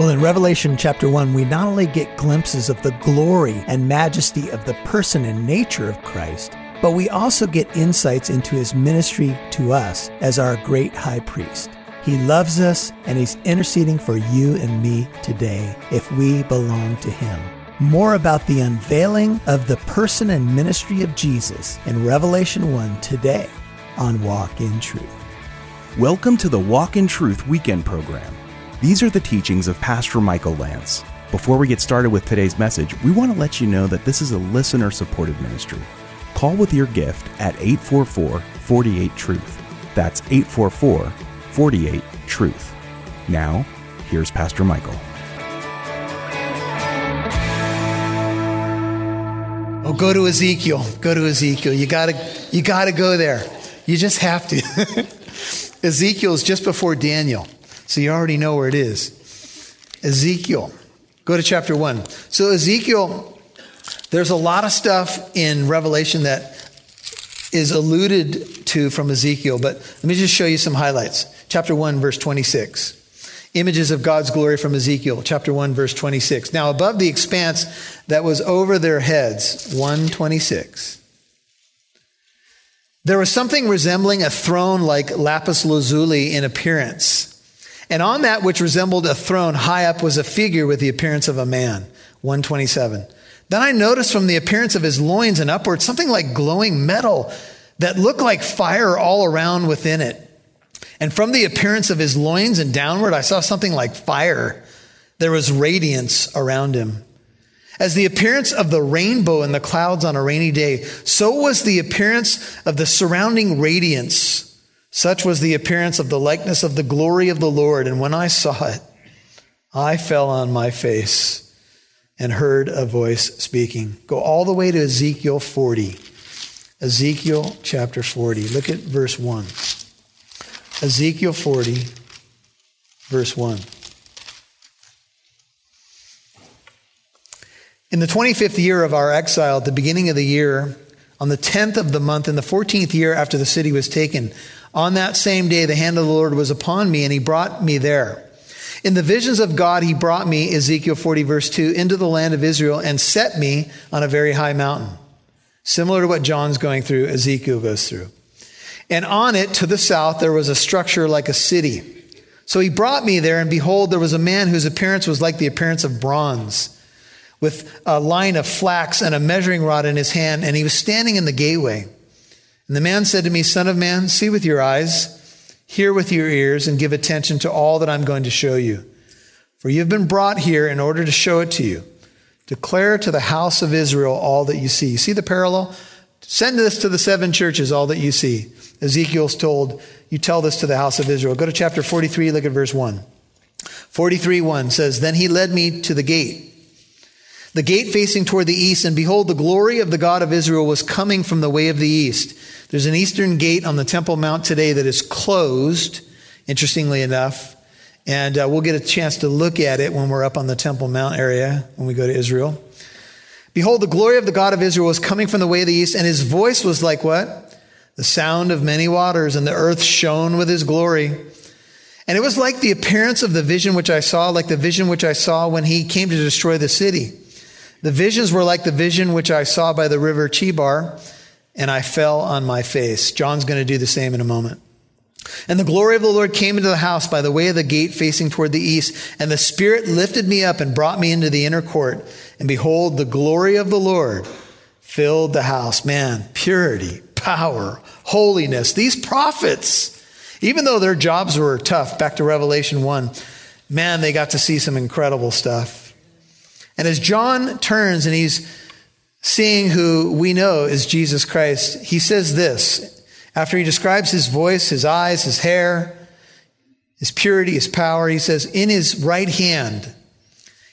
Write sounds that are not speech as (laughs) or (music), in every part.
Well, in Revelation chapter 1, we not only get glimpses of the glory and majesty of the person and nature of Christ, but we also get insights into his ministry to us as our great high priest. He loves us and he's interceding for you and me today if we belong to him. More about the unveiling of the person and ministry of Jesus in Revelation 1 today on Walk in Truth. Welcome to the Walk in Truth weekend program. These are the teachings of Pastor Michael Lance. Before we get started with today's message, we want to let you know that this is a listener supported ministry. Call with your gift at 844 48 Truth. That's 844 48 Truth. Now, here's Pastor Michael. Oh, go to Ezekiel. Go to Ezekiel. You gotta, you gotta go there. You just have to. (laughs) Ezekiel is just before Daniel. So you already know where it is. Ezekiel. Go to chapter 1. So, Ezekiel, there's a lot of stuff in Revelation that is alluded to from Ezekiel, but let me just show you some highlights. Chapter 1, verse 26. Images of God's glory from Ezekiel, chapter 1, verse 26. Now, above the expanse that was over their heads, 126. There was something resembling a throne like lapis lazuli in appearance. And on that which resembled a throne high up was a figure with the appearance of a man. 127. Then I noticed from the appearance of his loins and upward something like glowing metal that looked like fire all around within it. And from the appearance of his loins and downward, I saw something like fire. There was radiance around him. As the appearance of the rainbow in the clouds on a rainy day, so was the appearance of the surrounding radiance such was the appearance of the likeness of the glory of the Lord. And when I saw it, I fell on my face and heard a voice speaking. Go all the way to Ezekiel 40. Ezekiel chapter 40. Look at verse 1. Ezekiel 40, verse 1. In the 25th year of our exile, at the beginning of the year, on the 10th of the month, in the 14th year after the city was taken, on that same day, the hand of the Lord was upon me, and he brought me there. In the visions of God, he brought me, Ezekiel 40, verse 2, into the land of Israel and set me on a very high mountain. Similar to what John's going through, Ezekiel goes through. And on it, to the south, there was a structure like a city. So he brought me there, and behold, there was a man whose appearance was like the appearance of bronze, with a line of flax and a measuring rod in his hand, and he was standing in the gateway. And the man said to me, Son of man, see with your eyes, hear with your ears, and give attention to all that I'm going to show you. For you have been brought here in order to show it to you. Declare to the house of Israel all that you see. See the parallel? Send this to the seven churches, all that you see. Ezekiel's told, You tell this to the house of Israel. Go to chapter 43, look at verse 1. 43 1 says, Then he led me to the gate the gate facing toward the east, and behold, the glory of the God of Israel was coming from the way of the east. There's an eastern gate on the Temple Mount today that is closed, interestingly enough. And uh, we'll get a chance to look at it when we're up on the Temple Mount area when we go to Israel. Behold, the glory of the God of Israel was coming from the way of the east, and his voice was like what? The sound of many waters, and the earth shone with his glory. And it was like the appearance of the vision which I saw, like the vision which I saw when he came to destroy the city. The visions were like the vision which I saw by the river Chebar, and I fell on my face. John's going to do the same in a moment. And the glory of the Lord came into the house by the way of the gate facing toward the east. And the Spirit lifted me up and brought me into the inner court. And behold, the glory of the Lord filled the house. Man, purity, power, holiness. These prophets, even though their jobs were tough, back to Revelation 1, man, they got to see some incredible stuff. And as John turns and he's seeing who we know is Jesus Christ, he says this after he describes his voice, his eyes, his hair, his purity, his power. He says, In his right hand,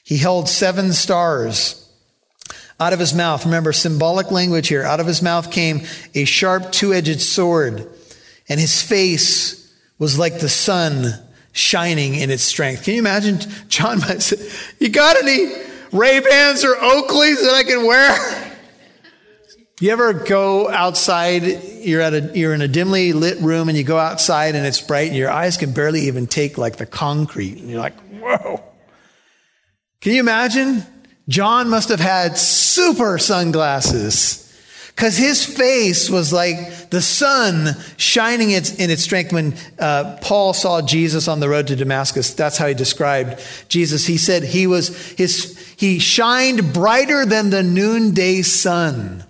he held seven stars. Out of his mouth, remember symbolic language here, out of his mouth came a sharp two edged sword, and his face was like the sun shining in its strength. Can you imagine? John might say, You got any? Ray Bans or Oakleys that I can wear? You ever go outside? You're at a you're in a dimly lit room and you go outside and it's bright and your eyes can barely even take like the concrete and you're like, whoa. Can you imagine? John must have had super sunglasses because his face was like the sun shining in its strength when uh, paul saw jesus on the road to damascus that's how he described jesus he said he was his he shined brighter than the noonday sun.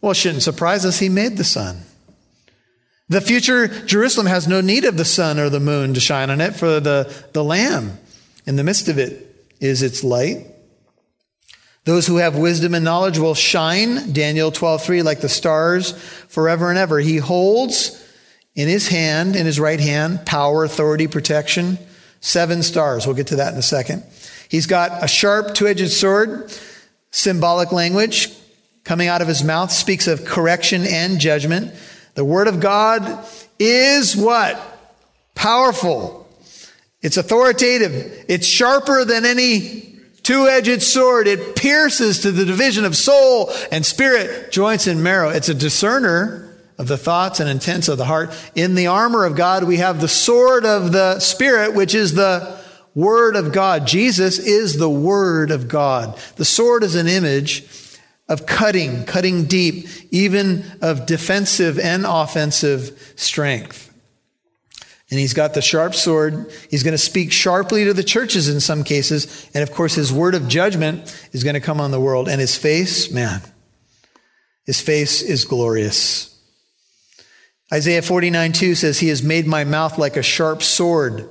Well it shouldn't surprise us he made the sun. The future jerusalem has no need of the sun or the moon to shine on it for the, the lamb in the midst of it is its light. Those who have wisdom and knowledge will shine, Daniel 12:3 like the stars forever and ever. He holds in his hand, in his right hand, power, authority, protection, seven stars. We'll get to that in a second. He's got a sharp two-edged sword, symbolic language coming out of his mouth speaks of correction and judgment. The word of God is what? Powerful. It's authoritative. It's sharper than any two edged sword. It pierces to the division of soul and spirit, joints and marrow. It's a discerner of the thoughts and intents of the heart. In the armor of God, we have the sword of the Spirit, which is the Word of God. Jesus is the Word of God. The sword is an image of cutting, cutting deep, even of defensive and offensive strength. And he's got the sharp sword. He's going to speak sharply to the churches in some cases. And of course, his word of judgment is going to come on the world. And his face, man, his face is glorious. Isaiah 49 2 says, He has made my mouth like a sharp sword.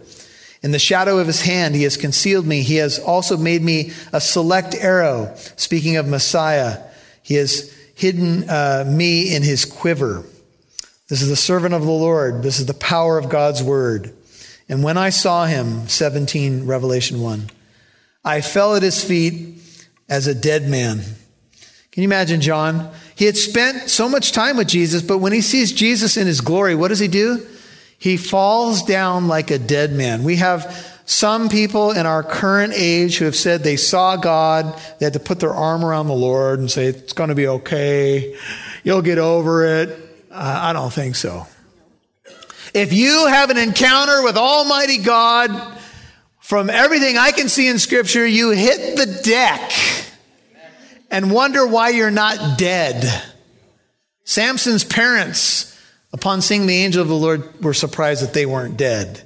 In the shadow of his hand, he has concealed me. He has also made me a select arrow. Speaking of Messiah, he has hidden uh, me in his quiver. This is the servant of the Lord. This is the power of God's word. And when I saw him, 17, Revelation 1, I fell at his feet as a dead man. Can you imagine John? He had spent so much time with Jesus, but when he sees Jesus in his glory, what does he do? He falls down like a dead man. We have some people in our current age who have said they saw God, they had to put their arm around the Lord and say, It's going to be okay. You'll get over it. I don't think so. If you have an encounter with Almighty God, from everything I can see in Scripture, you hit the deck and wonder why you're not dead. Samson's parents, upon seeing the angel of the Lord, were surprised that they weren't dead.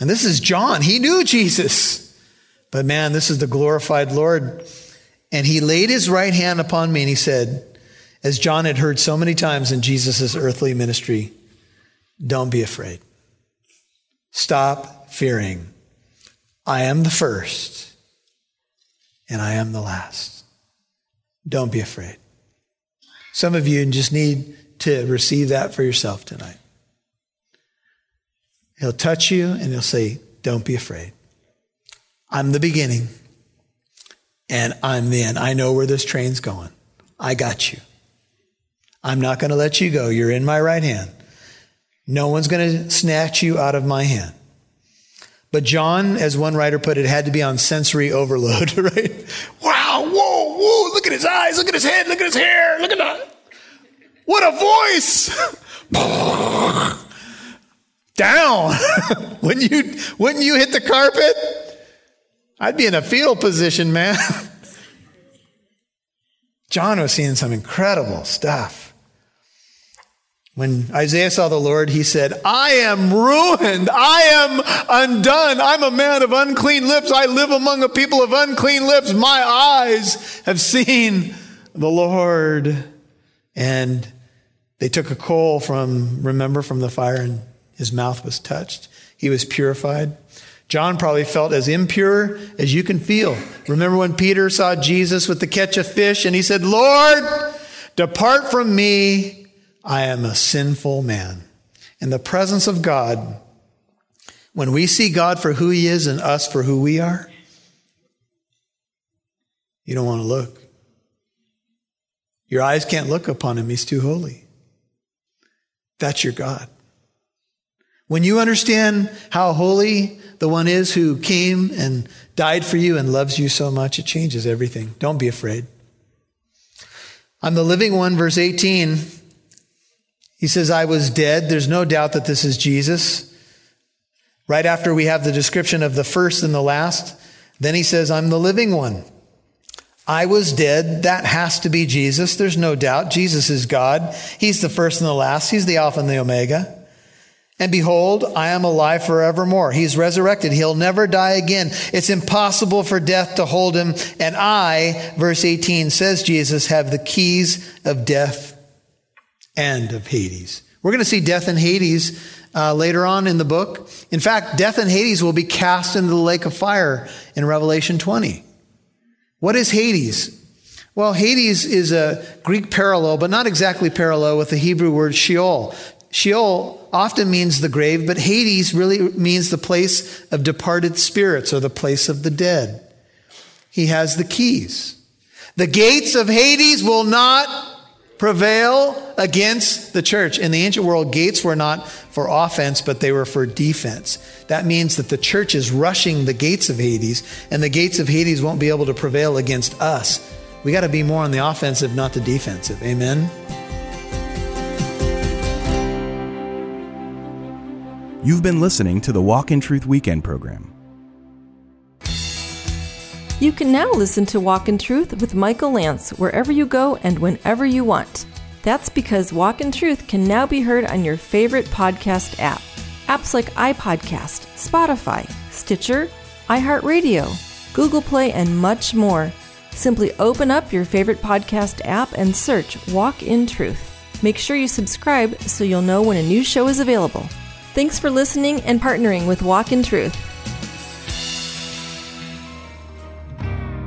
And this is John. He knew Jesus. But man, this is the glorified Lord. And he laid his right hand upon me and he said, as John had heard so many times in Jesus' earthly ministry, don't be afraid. Stop fearing. I am the first and I am the last. Don't be afraid. Some of you just need to receive that for yourself tonight. He'll touch you and he'll say, Don't be afraid. I'm the beginning and I'm the end. I know where this train's going. I got you. I'm not going to let you go. You're in my right hand. No one's going to snatch you out of my hand. But John, as one writer put it, had to be on sensory overload, (laughs) right? Wow, whoa, whoa, look at his eyes, look at his head, look at his hair, look at that. What a voice! (laughs) Down. (laughs) when you wouldn't you hit the carpet, I'd be in a fetal position, man. John was seeing some incredible stuff. When Isaiah saw the Lord, he said, I am ruined. I am undone. I'm a man of unclean lips. I live among a people of unclean lips. My eyes have seen the Lord. And they took a coal from, remember, from the fire, and his mouth was touched. He was purified. John probably felt as impure as you can feel. Remember when Peter saw Jesus with the catch of fish and he said, Lord, depart from me. I am a sinful man. In the presence of God, when we see God for who he is and us for who we are, you don't want to look. Your eyes can't look upon him, he's too holy. That's your God. When you understand how holy the one is who came and died for you and loves you so much, it changes everything. Don't be afraid. I'm the living one, verse 18. He says, I was dead. There's no doubt that this is Jesus. Right after we have the description of the first and the last, Then he says, I'm the living one. I was dead. That has to be Jesus. There's no doubt. Jesus is God. He's the first and the last. He's the Alpha and the Omega. And behold, I am alive forevermore. He's resurrected. He'll never die again. It's impossible for death to hold him. And I, verse 18 says Jesus, have the keys of death and of Hades. We're going to see death in Hades uh, later on in the book. In fact, death in Hades will be cast into the lake of fire in Revelation 20. What is Hades? Well, Hades is a Greek parallel, but not exactly parallel with the Hebrew word Sheol. Sheol often means the grave, but Hades really means the place of departed spirits or the place of the dead. He has the keys. The gates of Hades will not prevail against the church. In the ancient world, gates were not for offense, but they were for defense. That means that the church is rushing the gates of Hades, and the gates of Hades won't be able to prevail against us. We got to be more on the offensive, not the defensive. Amen. You've been listening to the Walk in Truth Weekend program. You can now listen to Walk in Truth with Michael Lance wherever you go and whenever you want. That's because Walk in Truth can now be heard on your favorite podcast app. Apps like iPodcast, Spotify, Stitcher, iHeartRadio, Google Play, and much more. Simply open up your favorite podcast app and search Walk in Truth. Make sure you subscribe so you'll know when a new show is available. Thanks for listening and partnering with Walk in Truth.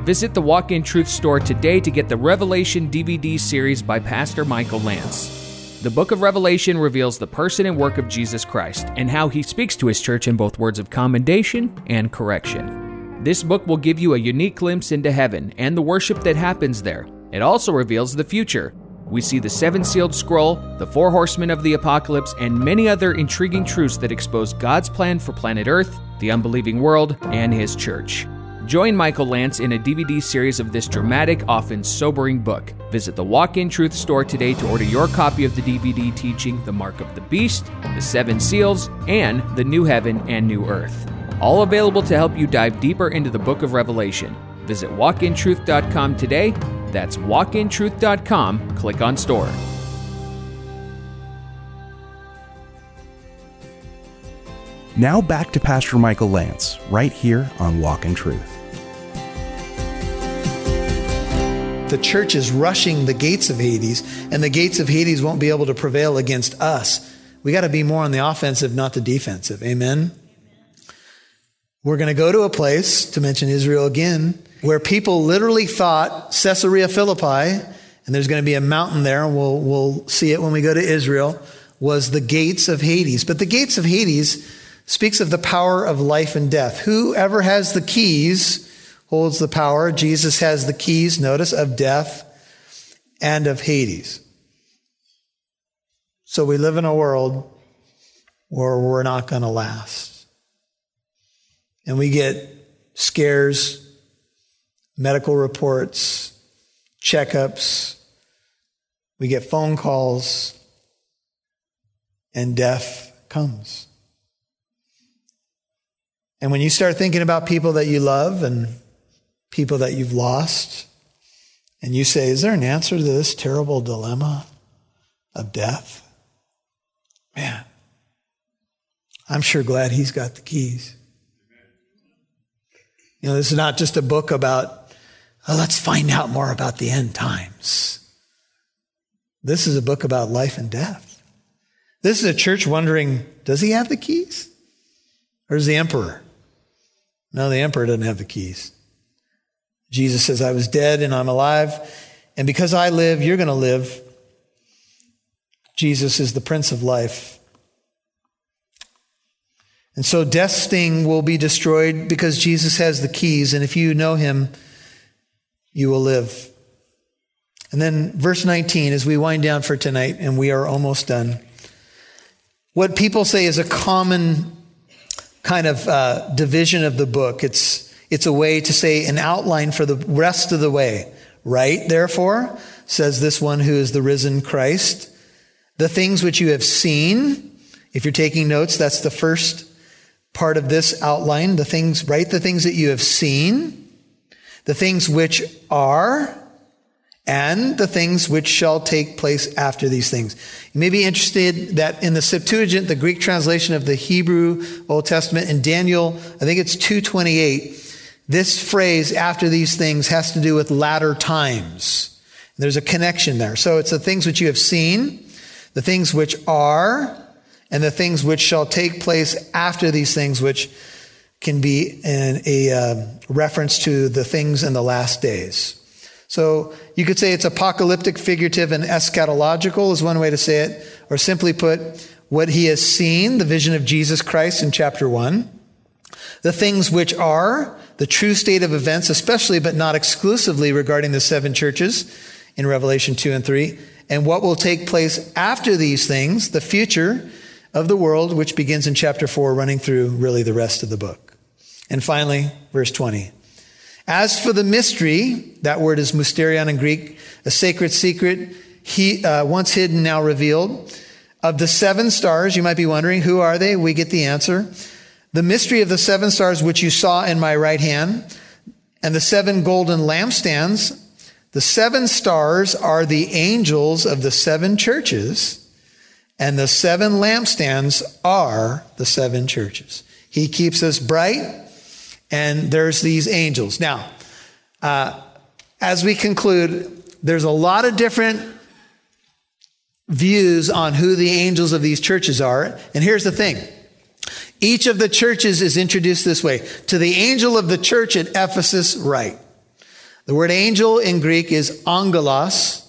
Visit the Walk in Truth store today to get the Revelation DVD series by Pastor Michael Lance. The book of Revelation reveals the person and work of Jesus Christ and how he speaks to his church in both words of commendation and correction. This book will give you a unique glimpse into heaven and the worship that happens there. It also reveals the future. We see the seven sealed scroll, the four horsemen of the apocalypse, and many other intriguing truths that expose God's plan for planet Earth, the unbelieving world, and his church. Join Michael Lance in a DVD series of this dramatic, often sobering book. Visit the Walk in Truth store today to order your copy of the DVD teaching The Mark of the Beast, The Seven Seals, and The New Heaven and New Earth. All available to help you dive deeper into the book of Revelation. Visit walkintruth.com today. That's walkintruth.com. Click on store. Now back to Pastor Michael Lance, right here on Walk in Truth. The church is rushing the gates of Hades, and the gates of Hades won't be able to prevail against us. We got to be more on the offensive, not the defensive. Amen. We're going to go to a place, to mention Israel again, where people literally thought Caesarea Philippi, and there's going to be a mountain there, and we'll, we'll see it when we go to Israel, was the gates of Hades. But the gates of Hades speaks of the power of life and death. Whoever has the keys holds the power. Jesus has the keys, notice, of death and of Hades. So we live in a world where we're not going to last. And we get scares, medical reports, checkups, we get phone calls, and death comes. And when you start thinking about people that you love and people that you've lost, and you say, Is there an answer to this terrible dilemma of death? Man, I'm sure glad he's got the keys. You know, this is not just a book about, oh, let's find out more about the end times. This is a book about life and death. This is a church wondering, does he have the keys? Or is the emperor? No, the emperor doesn't have the keys. Jesus says, I was dead and I'm alive. And because I live, you're going to live. Jesus is the Prince of Life. And so death's sting will be destroyed because Jesus has the keys. And if you know him, you will live. And then verse 19, as we wind down for tonight, and we are almost done. What people say is a common kind of uh, division of the book. It's, it's a way to say an outline for the rest of the way. Right, therefore, says this one who is the risen Christ, the things which you have seen, if you're taking notes, that's the first part of this outline, the things, write the things that you have seen, the things which are, and the things which shall take place after these things. You may be interested that in the Septuagint, the Greek translation of the Hebrew Old Testament, in Daniel, I think it's 228, this phrase, after these things, has to do with latter times. There's a connection there. So it's the things which you have seen, the things which are, and the things which shall take place after these things, which can be an, a uh, reference to the things in the last days. So you could say it's apocalyptic, figurative, and eschatological is one way to say it, or simply put, what he has seen, the vision of Jesus Christ in chapter one, the things which are, the true state of events, especially but not exclusively regarding the seven churches in Revelation 2 and 3, and what will take place after these things, the future of the world, which begins in chapter 4, running through really the rest of the book. And finally, verse 20. As for the mystery, that word is mysterion in Greek, a sacred secret, he, uh, once hidden, now revealed. Of the seven stars, you might be wondering, who are they? We get the answer. The mystery of the seven stars which you saw in my right hand, and the seven golden lampstands, the seven stars are the angels of the seven churches, and the seven lampstands are the seven churches. He keeps us bright, and there's these angels. Now, uh, as we conclude, there's a lot of different views on who the angels of these churches are. And here's the thing each of the churches is introduced this way to the angel of the church at Ephesus, write. The word angel in Greek is angelos.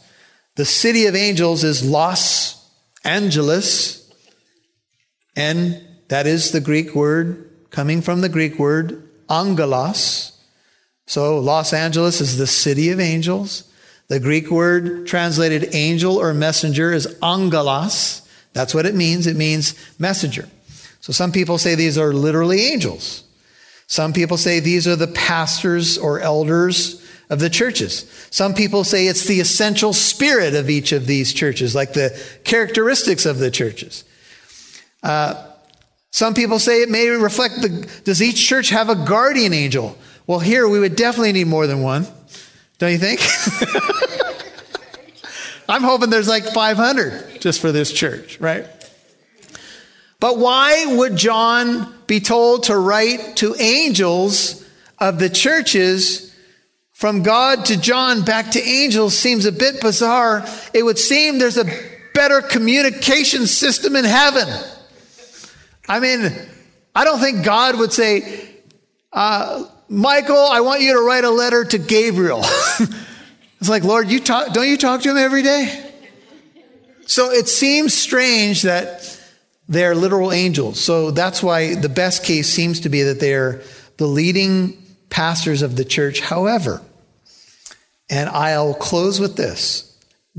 The city of angels is Los Angeles. And that is the Greek word coming from the Greek word angelos. So Los Angeles is the city of angels. The Greek word translated angel or messenger is angelos. That's what it means. It means messenger. So some people say these are literally angels. Some people say these are the pastors or elders of the churches. Some people say it's the essential spirit of each of these churches, like the characteristics of the churches. Uh, some people say it may reflect the, does each church have a guardian angel? Well, here we would definitely need more than one. Don't you think? (laughs) I'm hoping there's like 500 just for this church, right? But why would John be told to write to angels of the churches from God to John back to angels seems a bit bizarre. It would seem there's a better communication system in heaven. I mean, I don't think God would say, uh, Michael, I want you to write a letter to Gabriel. (laughs) it's like, Lord, you talk, don't you talk to him every day? So it seems strange that they're literal angels. So that's why the best case seems to be that they're the leading pastors of the church. However, and I'll close with this.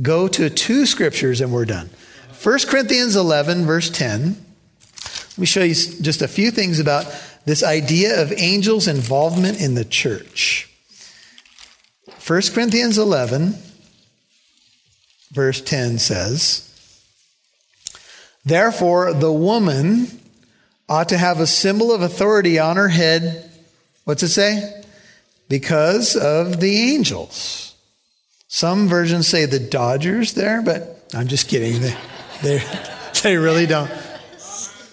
Go to two scriptures and we're done. 1 Corinthians 11, verse 10. Let me show you just a few things about this idea of angels' involvement in the church. 1 Corinthians 11, verse 10 says, Therefore, the woman ought to have a symbol of authority on her head. What's it say? because of the angels. Some versions say the Dodgers there, but I'm just kidding. They, they, (laughs) they really don't.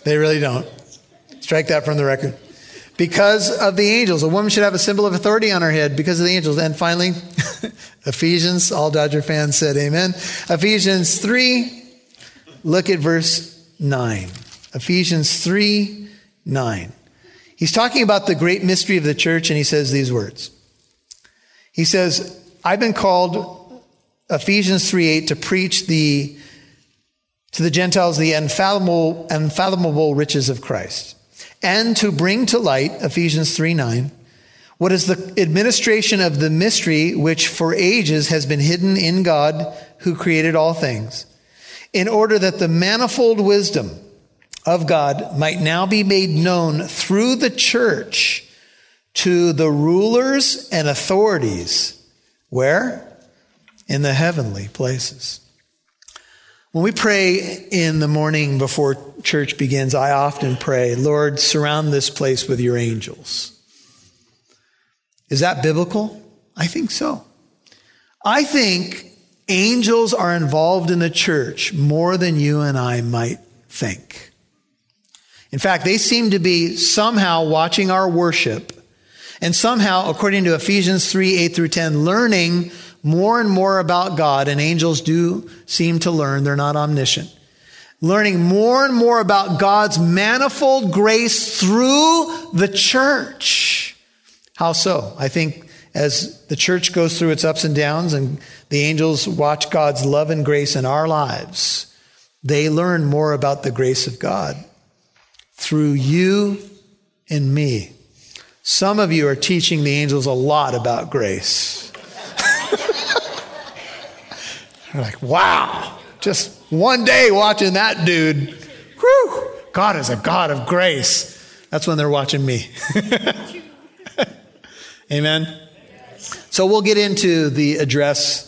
They really don't. Strike that from the record. Because of the angels. A woman should have a symbol of authority on her head because of the angels. And finally, (laughs) Ephesians, all Dodger fans said amen. Ephesians 3, look at verse 9. Ephesians 3, 9. He's talking about the great mystery of the church, and he says these words. He says, I've been called, Ephesians 3 8, to preach the, to the Gentiles the unfathomable, unfathomable riches of Christ, and to bring to light, Ephesians 3 9, what is the administration of the mystery which for ages has been hidden in God who created all things, in order that the manifold wisdom, of God might now be made known through the church to the rulers and authorities. Where? In the heavenly places. When we pray in the morning before church begins, I often pray, Lord, surround this place with your angels. Is that biblical? I think so. I think angels are involved in the church more than you and I might think. In fact, they seem to be somehow watching our worship and somehow, according to Ephesians 3 8 through 10, learning more and more about God, and angels do seem to learn, they're not omniscient. Learning more and more about God's manifold grace through the church. How so? I think as the church goes through its ups and downs and the angels watch God's love and grace in our lives, they learn more about the grace of God through you and me. Some of you are teaching the angels a lot about grace. (laughs) They're like, wow, just one day watching that dude. Whew, God is a God of grace. That's when they're watching me. (laughs) Amen. So we'll get into the address,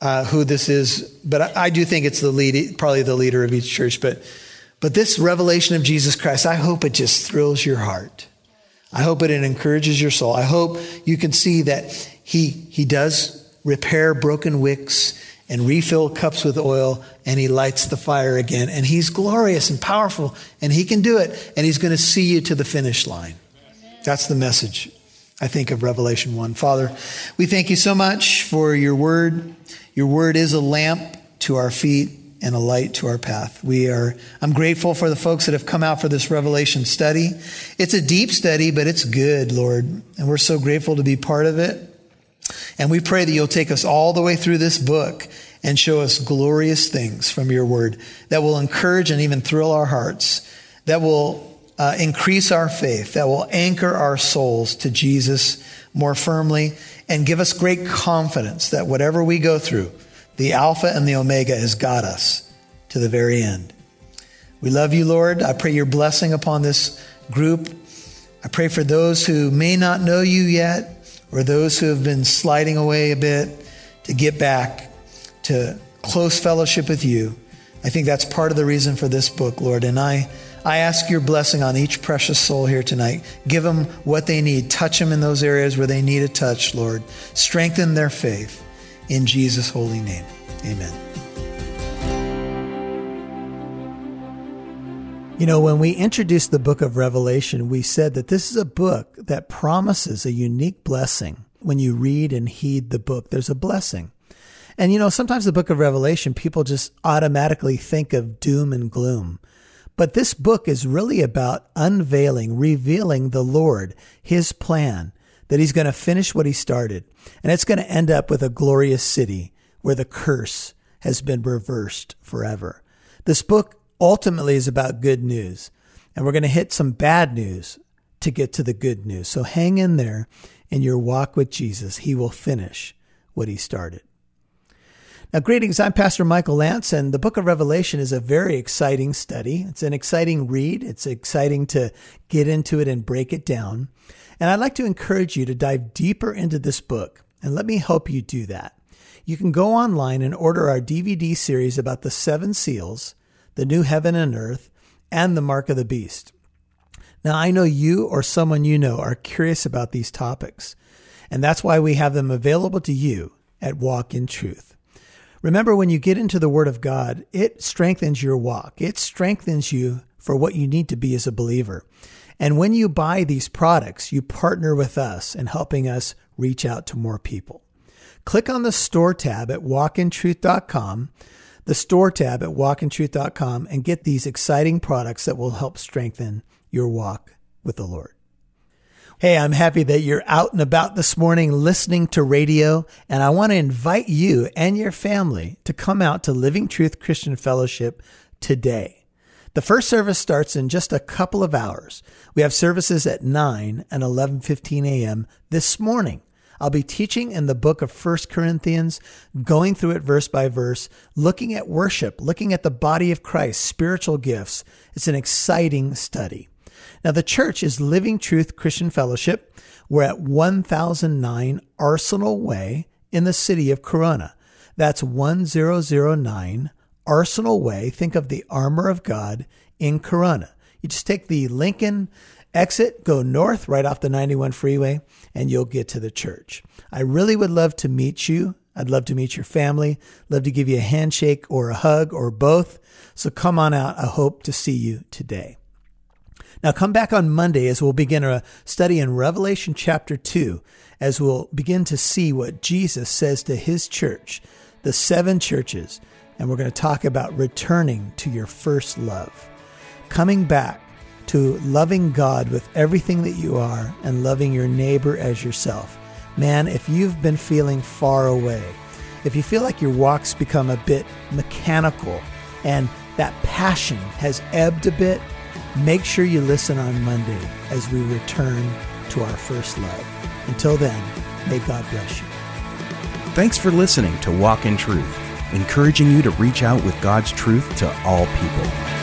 uh, who this is, but I, I, do think it's the lead, probably the leader of each church. But, but this revelation of Jesus Christ, I hope it just thrills your heart. I hope it encourages your soul. I hope you can see that he, he does repair broken wicks and refill cups with oil and he lights the fire again. And he's glorious and powerful and he can do it and he's going to see you to the finish line. That's the message, I think, of Revelation 1. Father, we thank you so much for your word. Your word is a lamp to our feet and a light to our path. We are, I'm grateful for the folks that have come out for this Revelation study. It's a deep study, but it's good, Lord. And we're so grateful to be part of it. And we pray that you'll take us all the way through this book and show us glorious things from your word that will encourage and even thrill our hearts, that will uh, increase our faith, that will anchor our souls to Jesus more firmly, and give us great confidence that whatever we go through, the Alpha and the Omega has got us to the very end. We love you, Lord. I pray your blessing upon this group. I pray for those who may not know you yet or those who have been sliding away a bit to get back to close fellowship with you. I think that's part of the reason for this book, Lord. And I, I ask your blessing on each precious soul here tonight. Give them what they need. Touch them in those areas where they need a touch, Lord. Strengthen their faith. In Jesus' holy name, amen. You know, when we introduced the book of Revelation, we said that this is a book that promises a unique blessing. When you read and heed the book, there's a blessing. And you know, sometimes the book of Revelation, people just automatically think of doom and gloom. But this book is really about unveiling, revealing the Lord, his plan, that he's going to finish what he started. And it's going to end up with a glorious city where the curse has been reversed forever. This book ultimately is about good news. And we're going to hit some bad news to get to the good news. So hang in there in your walk with Jesus. He will finish what he started. Now, greetings. I'm Pastor Michael Lance, and the book of Revelation is a very exciting study. It's an exciting read. It's exciting to get into it and break it down. And I'd like to encourage you to dive deeper into this book, and let me help you do that. You can go online and order our DVD series about the seven seals the new heaven and earth, and the mark of the beast. Now, I know you or someone you know are curious about these topics, and that's why we have them available to you at Walk in Truth. Remember, when you get into the Word of God, it strengthens your walk. It strengthens you for what you need to be as a believer. And when you buy these products, you partner with us in helping us reach out to more people. Click on the store tab at walkintruth.com the store tab at walkintruth.com and get these exciting products that will help strengthen your walk with the Lord. Hey, I'm happy that you're out and about this morning listening to radio, and I want to invite you and your family to come out to Living Truth Christian Fellowship today. The first service starts in just a couple of hours. We have services at 9 and 11:15 a.m. this morning. I'll be teaching in the book of First Corinthians, going through it verse by verse, looking at worship, looking at the body of Christ, spiritual gifts. It's an exciting study. Now, the church is Living Truth Christian Fellowship. We're at 1009 Arsenal Way in the city of Corona. That's 1009 Arsenal Way. Think of the armor of God in Corona. You just take the Lincoln exit, go north right off the 91 freeway, and you'll get to the church. I really would love to meet you. I'd love to meet your family, love to give you a handshake or a hug or both. So come on out. I hope to see you today. Now come back on Monday as we'll begin a study in Revelation chapter 2 as we'll begin to see what Jesus says to his church, the seven churches, and we're going to talk about returning to your first love. Coming back to loving God with everything that you are and loving your neighbor as yourself. Man, if you've been feeling far away, if you feel like your walk's become a bit mechanical and that passion has ebbed a bit, make sure you listen on Monday as we return to our first love. Until then, may God bless you. Thanks for listening to Walk in Truth, encouraging you to reach out with God's truth to all people.